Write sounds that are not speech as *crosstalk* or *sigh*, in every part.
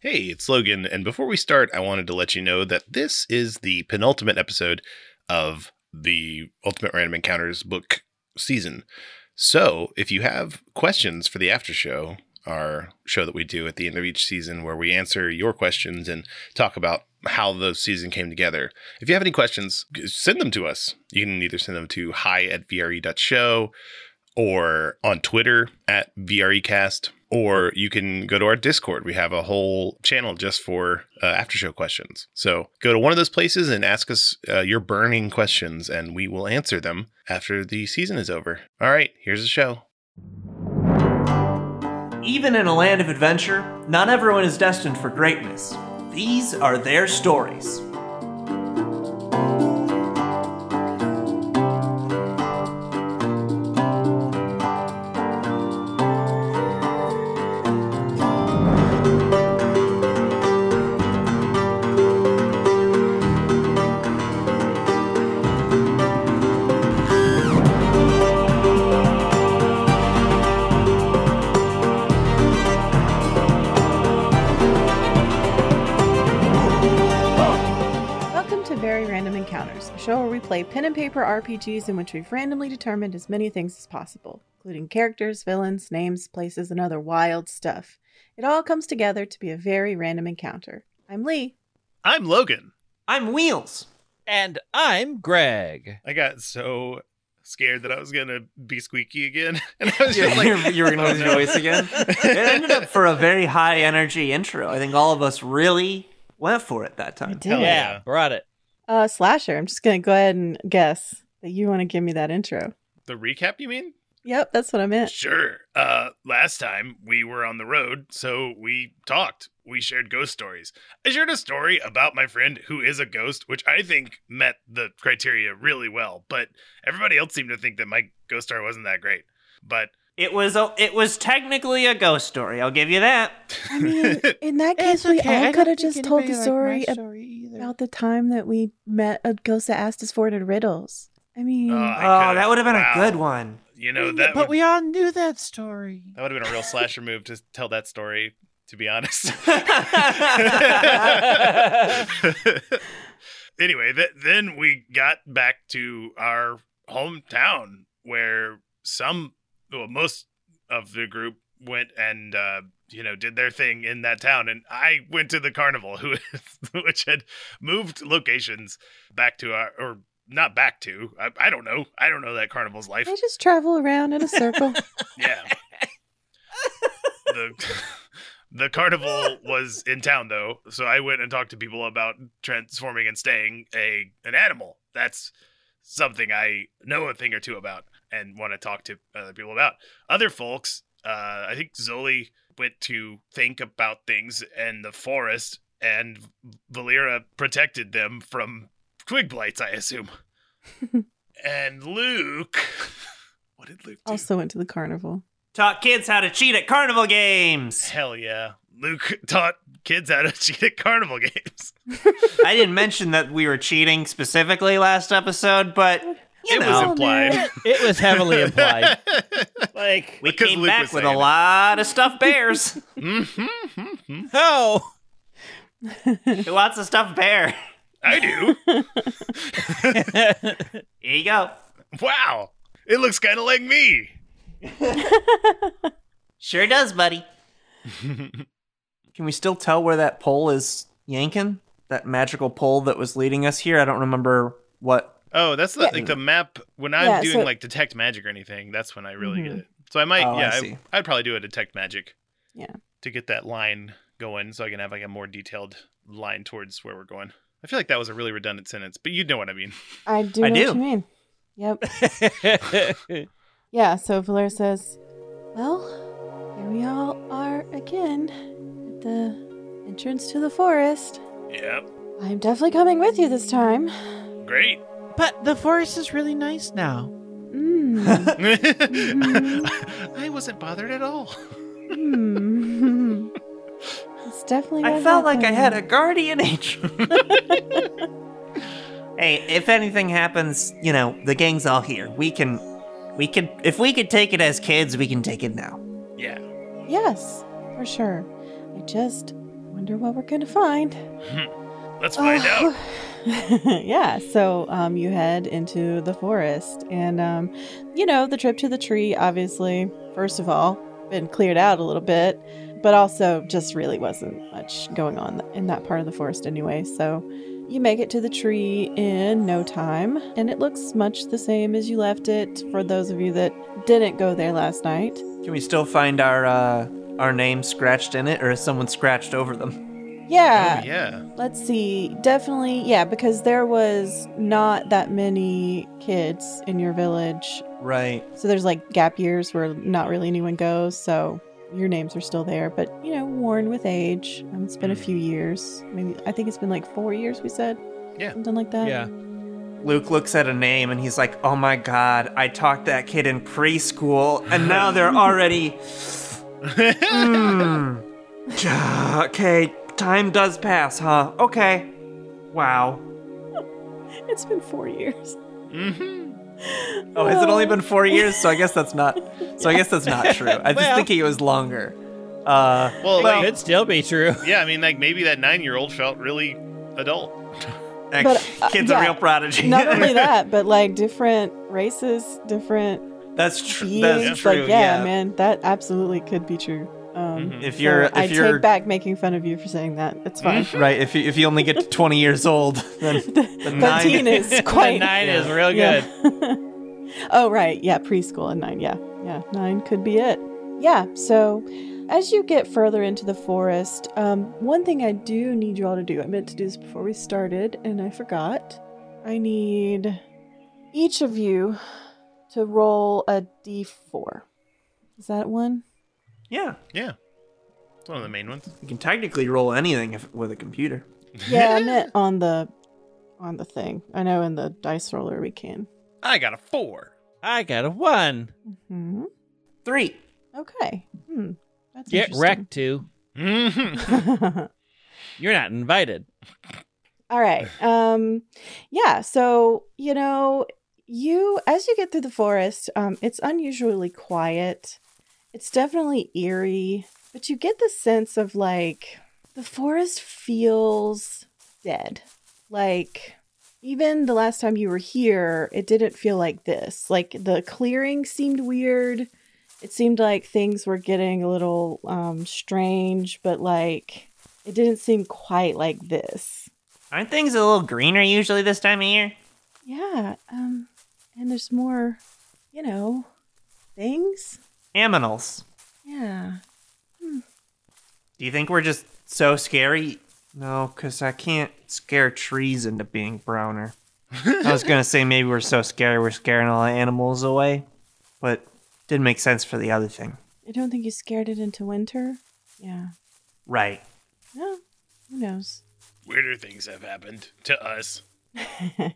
Hey, it's Logan, and before we start, I wanted to let you know that this is the penultimate episode of the Ultimate Random Encounters book season. So, if you have questions for the after show, our show that we do at the end of each season where we answer your questions and talk about how the season came together. If you have any questions, send them to us. You can either send them to hi at vre.show or on Twitter at VREcast, or you can go to our Discord. We have a whole channel just for uh, after show questions. So go to one of those places and ask us uh, your burning questions, and we will answer them after the season is over. All right, here's the show. Even in a land of adventure, not everyone is destined for greatness. These are their stories. Pen and paper RPGs in which we've randomly determined as many things as possible, including characters, villains, names, places, and other wild stuff. It all comes together to be a very random encounter. I'm Lee. I'm Logan. I'm Wheels. And I'm Greg. I got so scared that I was going to be squeaky again. *laughs* And I was you just like, you were going to lose your "Oh, voice again. It ended up for a very high energy intro. I think all of us really went for it that time. did. Yeah, yeah. brought it. Uh, Slasher, I'm just going to go ahead and guess that you want to give me that intro. The recap, you mean? Yep, that's what I meant. Sure. Uh, last time we were on the road, so we talked. We shared ghost stories. I shared a story about my friend who is a ghost, which I think met the criteria really well, but everybody else seemed to think that my ghost story wasn't that great. But It was a, it was technically a ghost story. I'll give you that. I mean, *laughs* in that case, we all could have just told the story ab- about the time that we met a ghost that asked us for it at Riddles. I mean, Uh, I oh, that would have been wow. a good one. you know that but would, we all knew that story. that would have been a real slasher move to tell that story. To be honest. *laughs* *laughs* anyway, th- then we got back to our hometown where some, well, most of the group went and, uh, you know, did their thing in that town. And I went to the carnival, *laughs* who, which had moved locations back to our, or not back to, I, I don't know. I don't know that carnival's life. they just travel around in a circle. *laughs* Yeah. the *laughs* the carnival was in town though, so I went and talked to people about transforming and staying a an animal. That's something I know a thing or two about and want to talk to other people about. Other folks, uh, I think Zoli went to think about things in the forest, and Valera protected them from twig blights. I assume. *laughs* and Luke, *laughs* what did Luke do? also went to the carnival. Taught kids how to cheat at carnival games. Hell yeah. Luke *laughs* taught kids how to cheat at carnival games. I didn't mention that we were cheating specifically last episode, but you it know, was implied. man. *laughs* It was heavily implied. Like, we because came Luke back with a it. lot of stuffed bears. Mhm. oh, Who wants a stuffed bear? I do. *laughs* Here you go. Wow. It looks kind of like me. *laughs* Sure does, buddy. Can we still tell where that pole is yanking? That magical pole that was leading us here? I don't remember what. Oh, that's the, Yeah. like the map. When I'm Yeah, doing so- like detect magic or anything, that's when I really Mhm. get it. So I might, Oh, I yeah. I, would probably do a detect magic. Yeah. To get that line going so I can have like a more detailed line towards where we're going. I feel like that was a really redundant sentence, but you know what I mean. I do I know do. what you mean. Yep. *laughs* Yeah, so Valera says, Well, here we all are again at the entrance to the forest. Yep. I'm definitely coming with you this time. Great. But the forest is really nice now. Mm. *laughs* *laughs* I wasn't bothered at all. mm. it's definitely. I what felt like I had a guardian angel. *laughs* hey, if anything happens, you know, the gang's all here. We can. We can. If we could take it as kids, we can take it now. Yeah. Yes, for sure. I just Wonder what we're gonna find. Let's find out. out. *laughs* yeah, so um, you head into the forest, and um, you know the trip to the tree. Obviously, first of all, been cleared out a little bit, but also just really wasn't much going on in that part of the forest anyway. So you make it to the tree in no time, and it looks much the same as you left it. For those of you that didn't go there last night, Can we still find our uh, our names scratched in it, or is someone scratched over them? Yeah, Oh, yeah. Let's see. Definitely, yeah, because there was not that many kids in your village. Right. So there's like gap years where not really anyone goes. So your names are still there, but you know, worn with age. Um, it's been a Mm. few years. Maybe I think it's been like four years. We said, Yeah. something like that. Yeah. Luke looks at a name and he's like, "Oh my god, I taught that kid in preschool, and now they're *laughs* already." *laughs* Hmm. okay, time does pass, huh? Okay. Wow. *laughs* It's been four years. hmm Oh, has it only been four years? So I guess that's not. So I *laughs* guess that's not true. I was Well- thinking it was longer. Uh, Well, It could still be true. *laughs* yeah, I mean, like maybe that nine-year-old felt really adult. that But, uh, kid's yeah. a real prodigy. Not only that, but like different races, different that's true. beings. That's true. like, yeah, man, that absolutely could be true. Um, Mhm. If so you're, if I you're take back making fun of you for saying that. It's fine. right, if you, if you only get to *laughs* 20 years old, then *laughs* the nine- teen is *laughs* The quite nine is yeah. real Yeah. good. oh right, yeah, preschool and nine. Yeah, yeah, nine could be it. Yeah. So, as you get further into the forest, um, one thing I do need you all to do. I meant to do this before we started, and I forgot. I need each of you to roll a d4. Is that one? yeah, Yeah, it's one of the main ones. you can technically roll anything if, with a computer. Yeah, I meant *laughs* on the on the thing. I know in the dice roller we can. I got a four. I got a one. hmm Three. Okay. Hmm. That's Get interesting. wrecked too. Mhm. *laughs* You're not invited. All right. Um yeah, so you know, you as you get through the forest, um it's unusually quiet. It's definitely eerie, but you get the sense of like the forest feels dead. Like even the last time you were here, it didn't feel like this. Like the clearing seemed weird. It seemed like things were getting a little um strange, but like it didn't seem quite like this. Aren't things a little greener usually this time of year? Yeah, um, and there's more, you know, things. Aminals. Yeah. Do you think we're just so scary? No, because I can't scare trees into being browner. I was going to say maybe we're so scary we're scaring all the animals away, but didn't make sense for the other thing. I don't think you scared it into winter. Yeah. Right. No, who knows? Weirder things have happened to us. *laughs*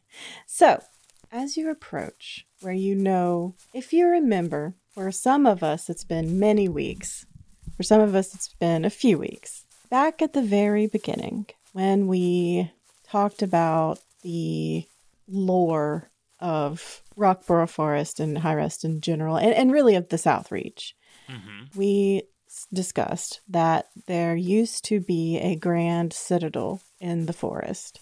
So, as you approach where you know, if you remember, for some of us it's been many weeks, for some of us it's been a few weeks. Back at the very beginning, when we talked about the lore of Rockborough Forest and High Rest in general, and, and really of the South Reach, Mm-hmm. we discussed that there used to be a grand citadel in the forest.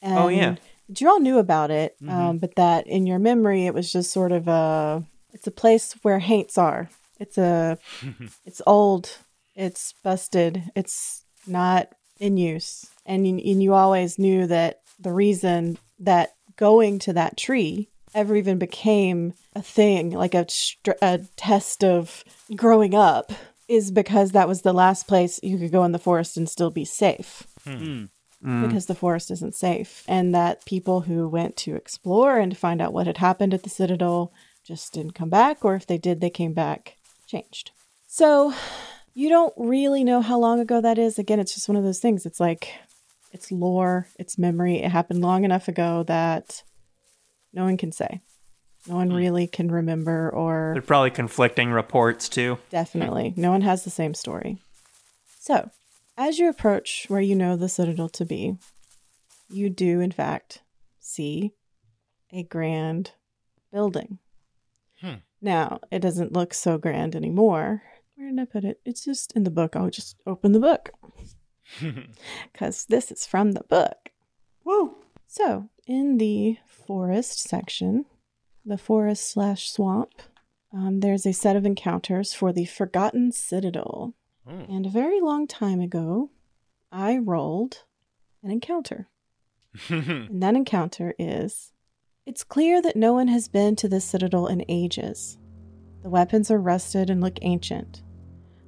And Oh, yeah. You all knew about it, Mhm. um, but that in your memory, it was just sort of a. It's a place where haints are. It's a. *laughs* it's old. It's busted. It's not in use, and you, and you always knew that the reason that going to that tree ever even became a thing, like a, str- a test of growing up, is because that was the last place you could go in the forest and still be safe Hmm. Mm. because the forest isn't safe. And that people who went to explore and to find out what had happened at the Citadel just didn't come back, or if they did, they came back changed. So you don't really know how long ago that is. Again, it's just one of those things. It's like it's lore, it's memory. It happened long enough ago that no one can say. No one hmm. really can remember or They're probably conflicting reports too. Definitely. No one has the same story. So, as you approach where you know the citadel to be, you do, in fact, see a grand building. Now, it doesn't look so grand anymore. Where did I put it? It's just in the book. I'll just open the book. *laughs* because this is from the book. Woo. So, in the forest section, the forest slash swamp, um, there's a set of encounters for the Forgotten Citadel. Oh. And a very long time ago, I rolled an encounter. *laughs* And that encounter is It's clear that no one has been to this citadel in ages. The weapons are rusted and look ancient.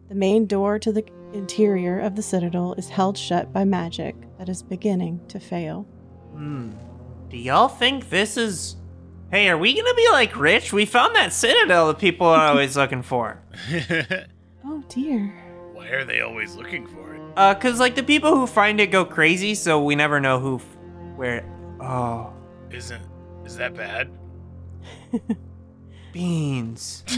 The main door to the interior of the citadel is held shut by magic that is beginning to fail. Hmm. Do y'all think this is. Hey, are we gonna be like rich? We found that citadel that people are always *laughs* looking for. Oh dear. Why are they always looking for it? Uh, cause like the people who find it go crazy, so we never know who, f- where. Oh, Isn't is that bad? *laughs* beans. *laughs*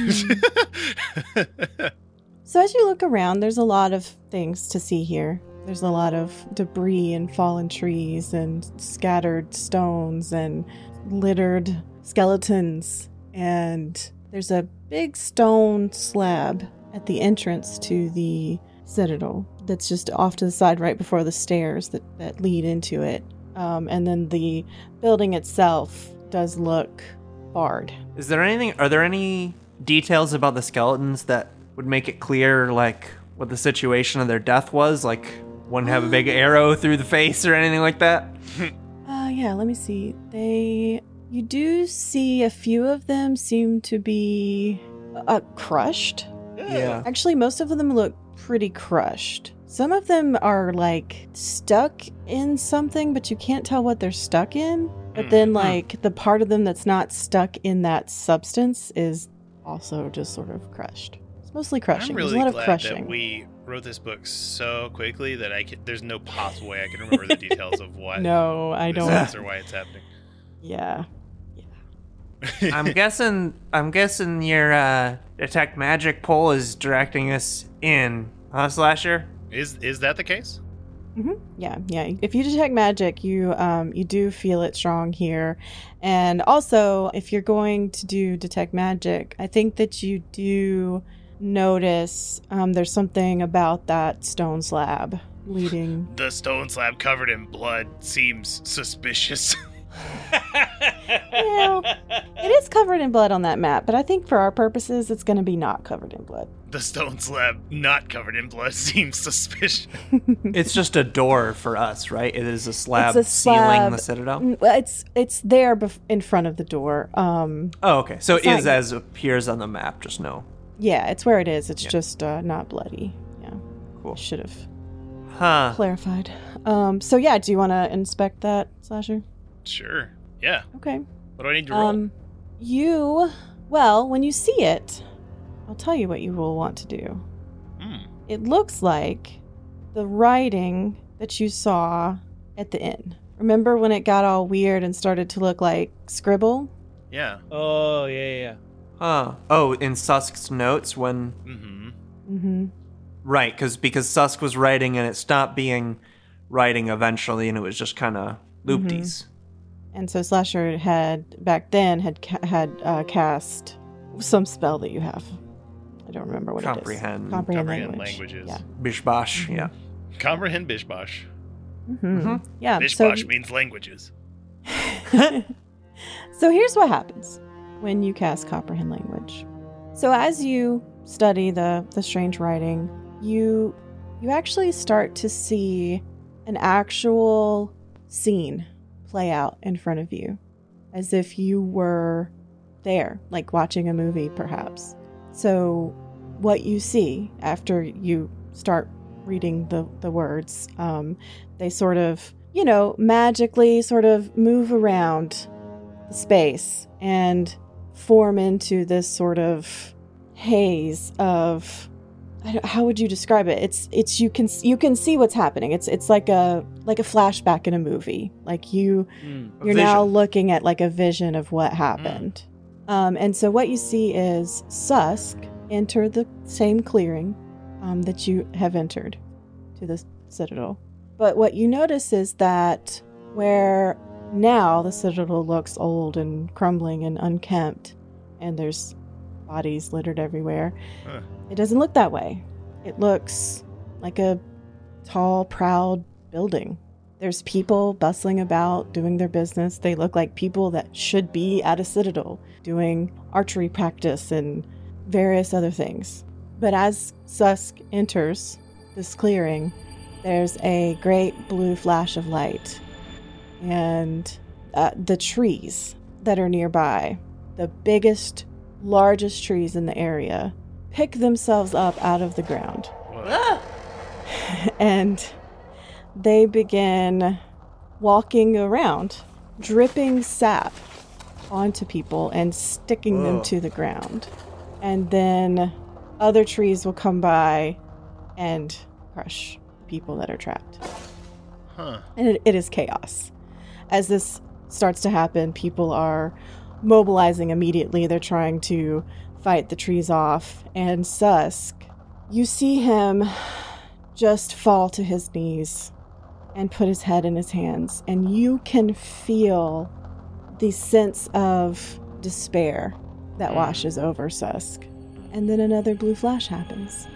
So, as you look around, there's a lot of things to see here. There's a lot of debris and fallen trees and scattered stones and littered skeletons. And there's a big stone slab at the entrance to the citadel that's just off to the side right before the stairs that, that lead into it. Um, and then the building itself does look barred. Is there anything? Are there any details about the skeletons that would make it clear, like what the situation of their death was? Like one have a big arrow through the face or anything like that? *laughs* Uh, yeah, let me see. They, you do see a few of them seem to be uh, crushed. Yeah. Actually, most of them look pretty crushed. Some of them are like stuck in something, but you can't tell what they're stuck in. But then, Hmm. like, the part of them that's not stuck in that substance is also just sort of crushed. It's mostly crushing. I'm There's a lot glad of crushing. that we wrote this book so quickly that I can, there's no possible way I can remember the details of what *laughs* no, I don't. is or why it's happening. yeah. Yeah. I'm *laughs* guessing. I'm guessing your uh, detect magic pole is directing us in, huh, Slasher? is is that the case? Hmm Yeah, yeah. If you detect magic, you um you do feel it strong here, and also if you're going to do detect magic, I think that you do notice um there's something about that stone slab leading. The stone slab covered in blood seems suspicious. *laughs* well, it is covered in blood on that map, but I think for our purposes, it's going to be not covered in blood. the stone slab not covered in blood *laughs* seems suspicious. It's just a door for us, right? It is a slab, It's a sealing the citadel. Mm, Well, it's it's there bef- in front of the door. Um, Oh, okay. So It's it is not- as appears on the map. Just no. yeah, it's where it is. It's Yeah. just uh, not bloody. Yeah, Cool. should have. Huh. clarified. Um, so yeah, do you want to inspect that, Slasher? Sure. Yeah. Okay. What do I need to roll? Um, you, well, when you see it, I'll tell you what you will want to do. Hmm. It looks like the writing that you saw at the inn. Remember when it got all weird and started to look like scribble? Yeah. Oh yeah, yeah, yeah. Huh. Oh, in Susk's notes when Mm-hmm. Mm-hmm. right, because because Susk was writing and it stopped being writing eventually, and it was just kind of loopties. And so Slasher had back then had ca- had uh, cast some spell that you have. I don't remember what Comprehend. it is. Comprehend, Comprehend language. languages. Yeah. Bish bosh. Mhm. Yeah. Comprehend Bishbosh. hmm Mhm. Yeah. Bishbosh So, means languages. *laughs* so here's what happens when you cast comprehend language. So as you study the the strange writing, you you actually start to see an actual scene play out in front of you as if you were there, like watching a movie perhaps. So what you see after you start reading the the words, um, they sort of, you know, magically sort of move around the space and form into this sort of haze of how would you describe it? It's it's you can you can see what's happening. It's it's like a like a flashback in a movie. Like you Mm. You're now looking at like a vision of what happened. Um, and so what you see is Susk enter the same clearing um, that you have entered to the citadel. But what you notice is that where now the citadel looks old and crumbling and unkempt, and there's bodies littered everywhere, Huh. it doesn't look that way. It looks like a tall, proud building. There's people bustling about, doing their business. They look like people that should be at a citadel, doing archery practice and various other things. But as Susk enters this clearing, there's a great blue flash of light. And uh, the trees that are nearby, the biggest, largest trees in the area, pick themselves up out of the ground. *laughs* And they begin walking around, dripping sap onto people and sticking them to the ground. And then other trees will come by and crush people that are trapped. Huh. And it, it is chaos. As this starts to happen, people are mobilizing immediately. They're trying to fight the trees off. And Susk, you see him just fall to his knees and put his head in his hands. And you can feel the sense of despair that mm. washes over Susk. And then another blue flash happens.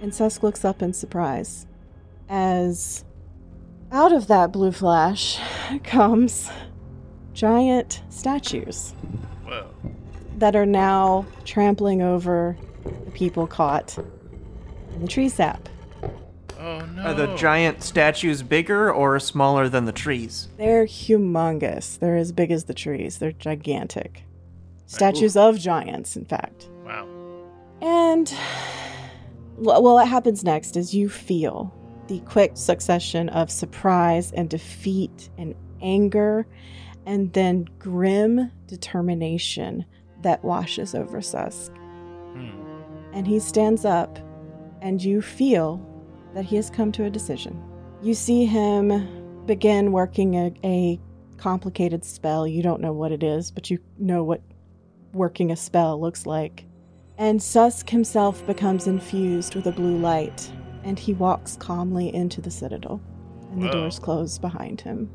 And Susk looks up in surprise as out of that blue flash *laughs* comes giant statues Whoa. that are now trampling over the people caught in the tree sap. Oh no. Are the giant statues bigger or smaller than the trees? They're humongous. They're as big as the trees. They're gigantic. Statues of giants, in fact. Wow. And well, well, what happens next is you feel the quick succession of surprise and defeat and anger, and then grim determination that washes over Susk. Hmm. And he stands up, and you feel that he has come to a decision. You see him begin working a, a complicated spell. You don't know what it is, but you know what working a spell looks like. And Susk himself becomes infused with a blue light, and he walks calmly into the citadel, and the Whoa. doors close behind him.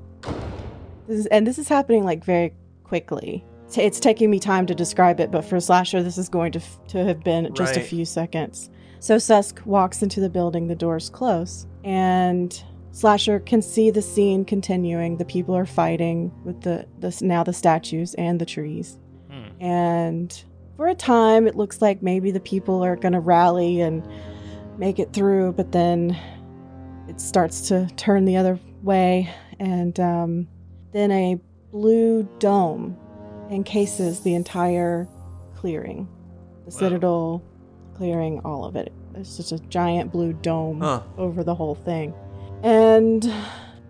This is, and this is happening like very quickly. It's taking me time to describe it, but for Slasher, this is going to f- to have been just a few seconds. So Susk walks into the building, the doors close, and Slasher can see the scene continuing. The people are fighting with the, the now the statues and the trees. Hmm. And for a time, it looks like maybe the people are going to rally and make it through, but then it starts to turn the other way. And um, then a blue dome encases the entire clearing the Wow. citadel clearing, all of it. It's just a giant blue dome Huh. over the whole thing. And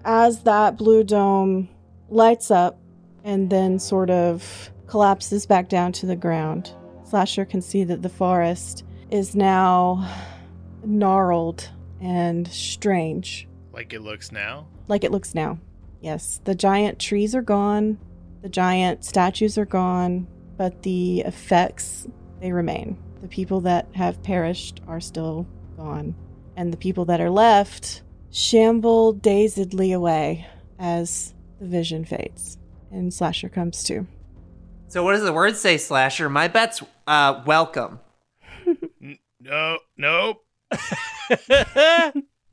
as that blue dome lights up and then sort of collapses back down to the ground, Slasher can see that the forest is now gnarled and strange, Like it looks now. like it looks now. Yes, the giant trees are gone, the giant statues are gone, but the effects, they remain. The people that have perished are still gone, and the people that are left shamble dazedly away as the vision fades and Slasher comes to. So what does the word say, Slasher? My bet's uh, welcome. N- no. Nope. *laughs*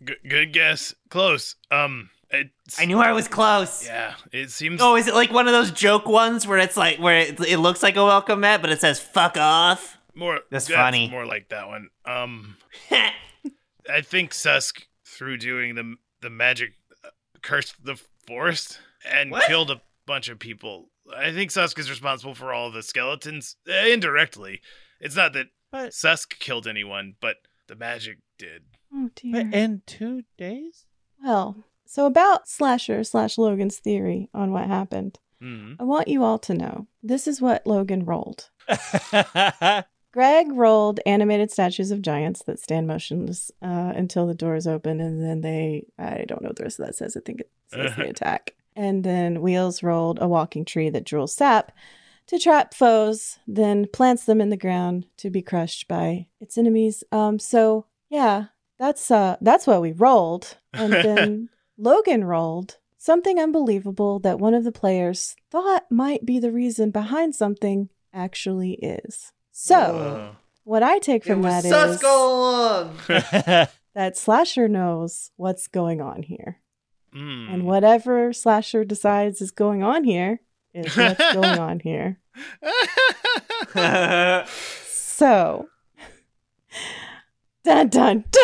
Good, good guess. Close. Um. It's, I knew I was close. Yeah. It seems. Oh, is it like one of those joke ones where it's like where it, it looks like a welcome mat, but it says "fuck off"? more. That's funny. More like that one. Um. *laughs* I think Susk, through doing the the magic, uh, cursed the forest and What? killed a bunch of people. I think Susk is responsible for all the skeletons uh, indirectly. It's not that But, Susk killed anyone, but the magic did. Oh dear. but in two days? Well, so about Slasher slash Logan's theory on what happened. Hmm. I want you all to know this is what Logan rolled. *laughs* Greg rolled animated statues of giants that stand motionless uh, until the doors open, and then they, I don't know what the rest of that says. I think it says they *laughs* attack. And then Wheels rolled a walking tree that drools sap to trap foes, then plants them in the ground to be crushed by its enemies. Um, so yeah, that's uh, that's what we rolled, and *laughs* then Logan rolled something unbelievable that one of the players thought might be the reason behind something actually is. So. Uh, What I take from that is that Susk is all along. that Slasher knows what's going on here. Mm. And whatever Slasher decides is going on here is what's *laughs* going on here. *laughs* So, dun dun dun. *laughs*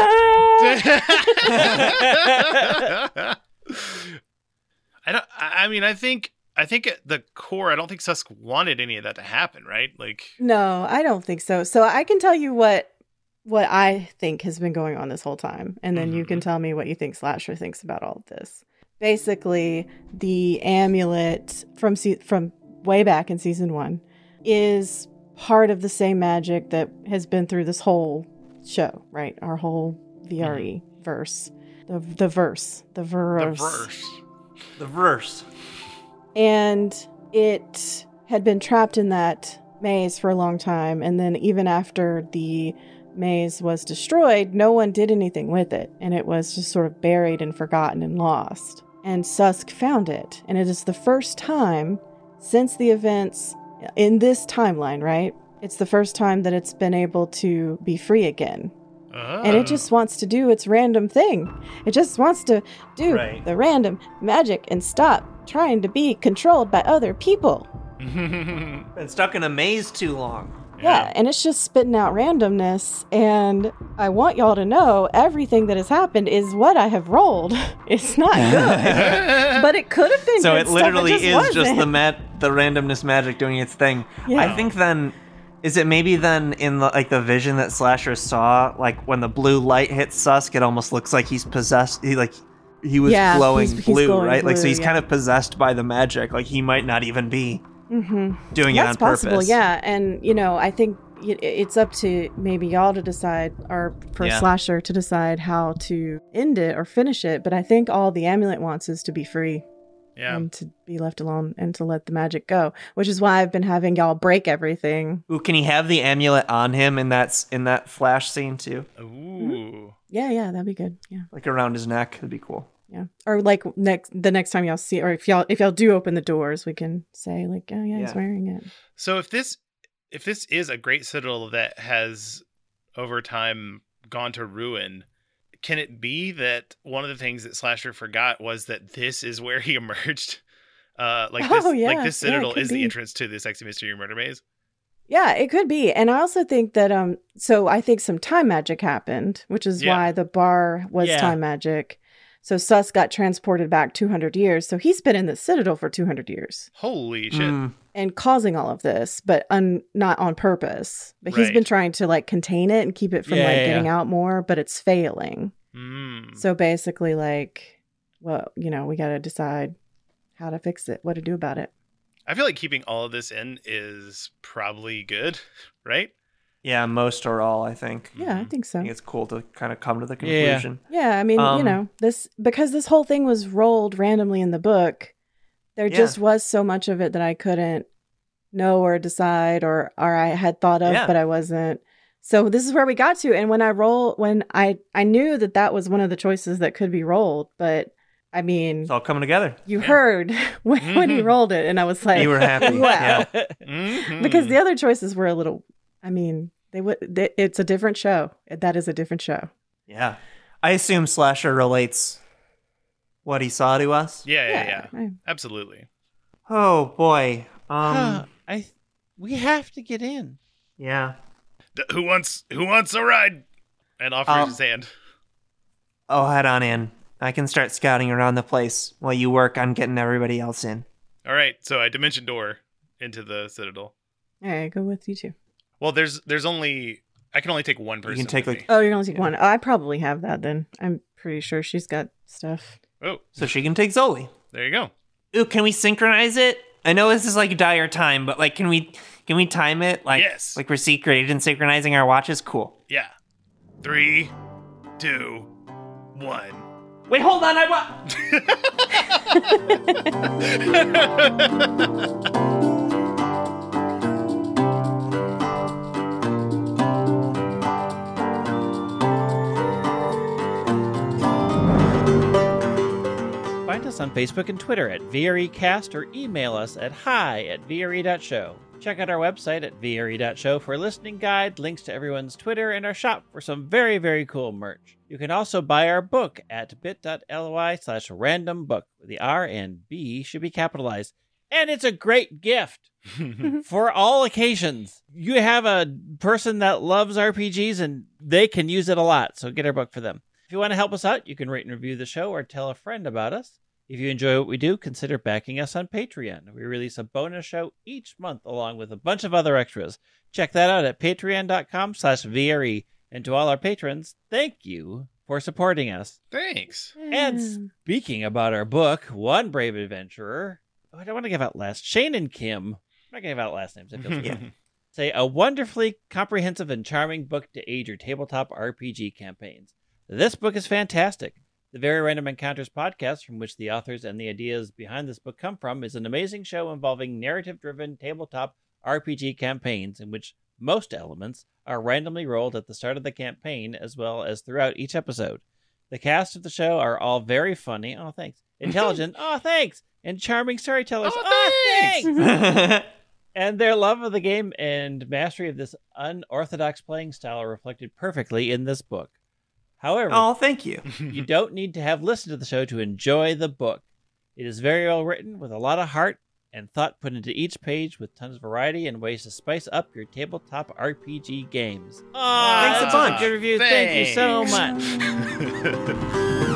I don't. I mean, I think. I think at the core, I don't think Susk wanted any of that to happen, right? Like, No, I don't think so. So I can tell you what what I think has been going on this whole time, and then you can mm-hmm. tell me what you think Slasher thinks about all of this. Basically, the amulet from se- from way back in season one is part of the same magic that has been through this whole show, right? Our whole VRE mm-hmm. verse, the the verse, the verse, the verse, verse. the verse. and it had been trapped in that maze for a long time. And then even after the maze was destroyed no one did anything with it. And it was just sort of buried and forgotten and lost. And susk found it. And it is the first time since the events in this timeline right it's the first time that it's been able to be free again and it just wants to do its random thing. It just wants to do Right. the random magic and stop trying to be controlled by other people. *laughs* Been stuck in a maze too long. Yeah. and it's just spitting out randomness. And I want y'all to know everything that has happened is what I have rolled. *laughs* It's not good, *laughs* but it could have been. So good it stuff, literally just is just wasn't. the mat, the randomness magic doing its thing. Yeah. I think then is it maybe then in the like the vision that Slasher saw, like when the blue light hits Susk, it almost looks like he's possessed. He like he was Yeah, glowing he's- he's blue, glowing right? like so he's yeah. kind of possessed by the magic. Like he might not even be mm-hmm. doing it That's on possible, purpose. yeah. And you know, I think it's up to maybe y'all to decide, or for Yeah. Slasher to decide how to end it or finish it. But I think all the amulet wants is to be free yeah. and to be left alone and to let the magic go. Which is why I've been having y'all break everything. Ooh, can he have the amulet on him in that in that flash scene too, Ooh. Mm-hmm. Yeah, yeah, that'd be good. Yeah, like around his neck? That'd be cool. yeah. Or like next the next time y'all see, or if y'all if y'all do open the doors, we can say like, oh yeah, he's wearing it. So if this if this is a great citadel that has over time gone to ruin, can it be that one of the things that Slasher forgot was that this is where he *laughs* emerged? Uh, like this, Oh, yeah. like this citadel could is be. the entrance to the sexy mystery murder maze. Yeah, it could be. And I also think that um so I think some time magic happened, which is Yeah. why the bar was Yeah. time magic. So Susk got transported back 200 years. So he's been in the citadel for 200 years Holy shit! Mm. and causing all of this, but un- not on purpose. But he's been trying to like contain it and keep it from Yeah, like yeah, getting yeah. out more, but it's failing. Mm. So basically like well, you know, we got to decide how to fix it, what to do about it. I feel like keeping all of this in is probably good, *laughs* right? Yeah, most or all, I think. Yeah, I think I so. think it's cool to kind of come to the Yeah. conclusion. Yeah, I mean, you Um, know, this because this whole thing was rolled randomly in the book. There Yeah. just was so much of it that I couldn't know or decide or or I had thought of Yeah. but I wasn't. So this is where we got to and when I roll when I I knew that that was one of the choices that could be rolled, but I mean, It's all coming together. you yeah. heard *laughs* when, when he Mhm. rolled it and I was like You were happy. *laughs* Wow. Yeah. *laughs* Mhm. because the other choices were a little I mean, they would they, it's a different show. That is a different show. Yeah. I assume Slasher relates what he saw to us. yeah, yeah, yeah, I- absolutely. Oh boy. Huh, Um *gasps* I we have to get in. yeah. D- who wants who wants a ride? And offers Um, his hand. Oh, head on in. I can start scouting around the place while you work on getting everybody else in. All right, so I dimension door into the citadel. all right, go with you too. Well, there's there's only I can only take one person. You can take, with like- me. Oh, you're gonna take one. Oh, I probably have that then. I'm pretty sure she's got stuff. oh, So she can take Zoli. there you go. Ooh, can we synchronize it? I know this is like dire time, but like can we can we time it like Yes. like we're secret agent synchronizing our watches? Cool. Yeah, three, two, one. Wait, hold on, I want *laughs* *laughs* Find us on Facebook and Twitter at VREcast or email us at hi at VRE.show. Check out our website at vre.show for a listening guide, links to everyone's Twitter, and our shop for some very, very cool merch. You can also buy our book at bit.ly slash random book. The R and B should be capitalized. And it's a great gift *laughs* for all occasions. You have a person that loves RPGs and they can use it a lot, so get our book for them. If you want to help us out, you can rate and review the show or tell a friend about us. If you enjoy what we do, consider backing us on Patreon. We release a bonus show each month along with a bunch of other extras. Check that out at patreon.com slash VRE. And to all our patrons, thank you for supporting us. Thanks. And speaking about our book, one brave adventurer. Oh, I don't want to give out last. Shane and Kim. I'm not going to give out last names. It feels *laughs* weird. Say a wonderfully comprehensive and charming book to aid your tabletop RPG campaigns. This book is fantastic. The Very Random Encounters podcast, from which the authors and the ideas behind this book come from, is an amazing show involving narrative driven tabletop RPG campaigns in which most elements are randomly rolled at the start of the campaign as well as throughout each episode. The cast of the show are all very funny. Oh, thanks. *laughs* Intelligent. oh, thanks. And charming storytellers. Oh, oh thanks. *laughs* And their love of the game and mastery of this unorthodox playing style are reflected perfectly in this book. However, oh, thank you. *laughs* you don't need to have listened to the show to enjoy the book. It is very well written with a lot of heart and thought put into each page with tons of variety and ways to spice up your tabletop RPG games. Oh, Thanks a that's such bunch. good review. Thank you so much. *laughs*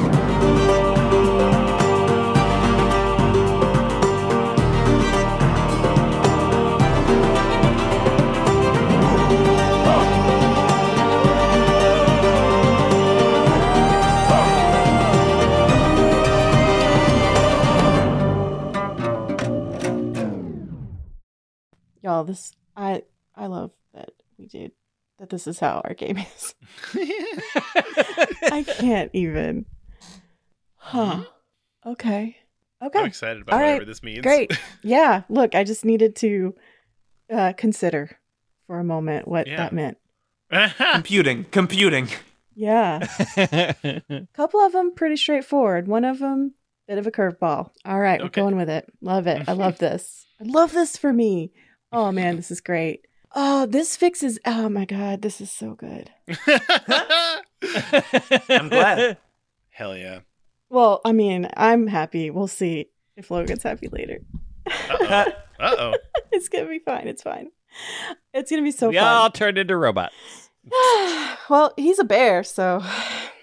Y'all, this I I love that we did that this is how our game is. *laughs* *laughs* I can't even. Huh. Okay. okay I'm Okay. excited about All right. whatever this means. Great. *laughs* Yeah. Look, I just needed to uh, consider for a moment what Yeah. that meant. computing, computing. Yeah. A couple of them pretty straightforward. One of them, bit of a curveball. All right, we're going with it. Love it. I love this. I love this for me. Oh man, this is great. Oh, this fixes. Oh my god, this is so good. *laughs* I'm glad. Hell yeah. Well, I mean, I'm happy. We'll see if Logan's happy later. Uh oh. Uh oh. *laughs* It's gonna be fine. It's fine. It's gonna be so we fun. all turned into robots. *sighs* well, he's a bear, so *sighs* *laughs*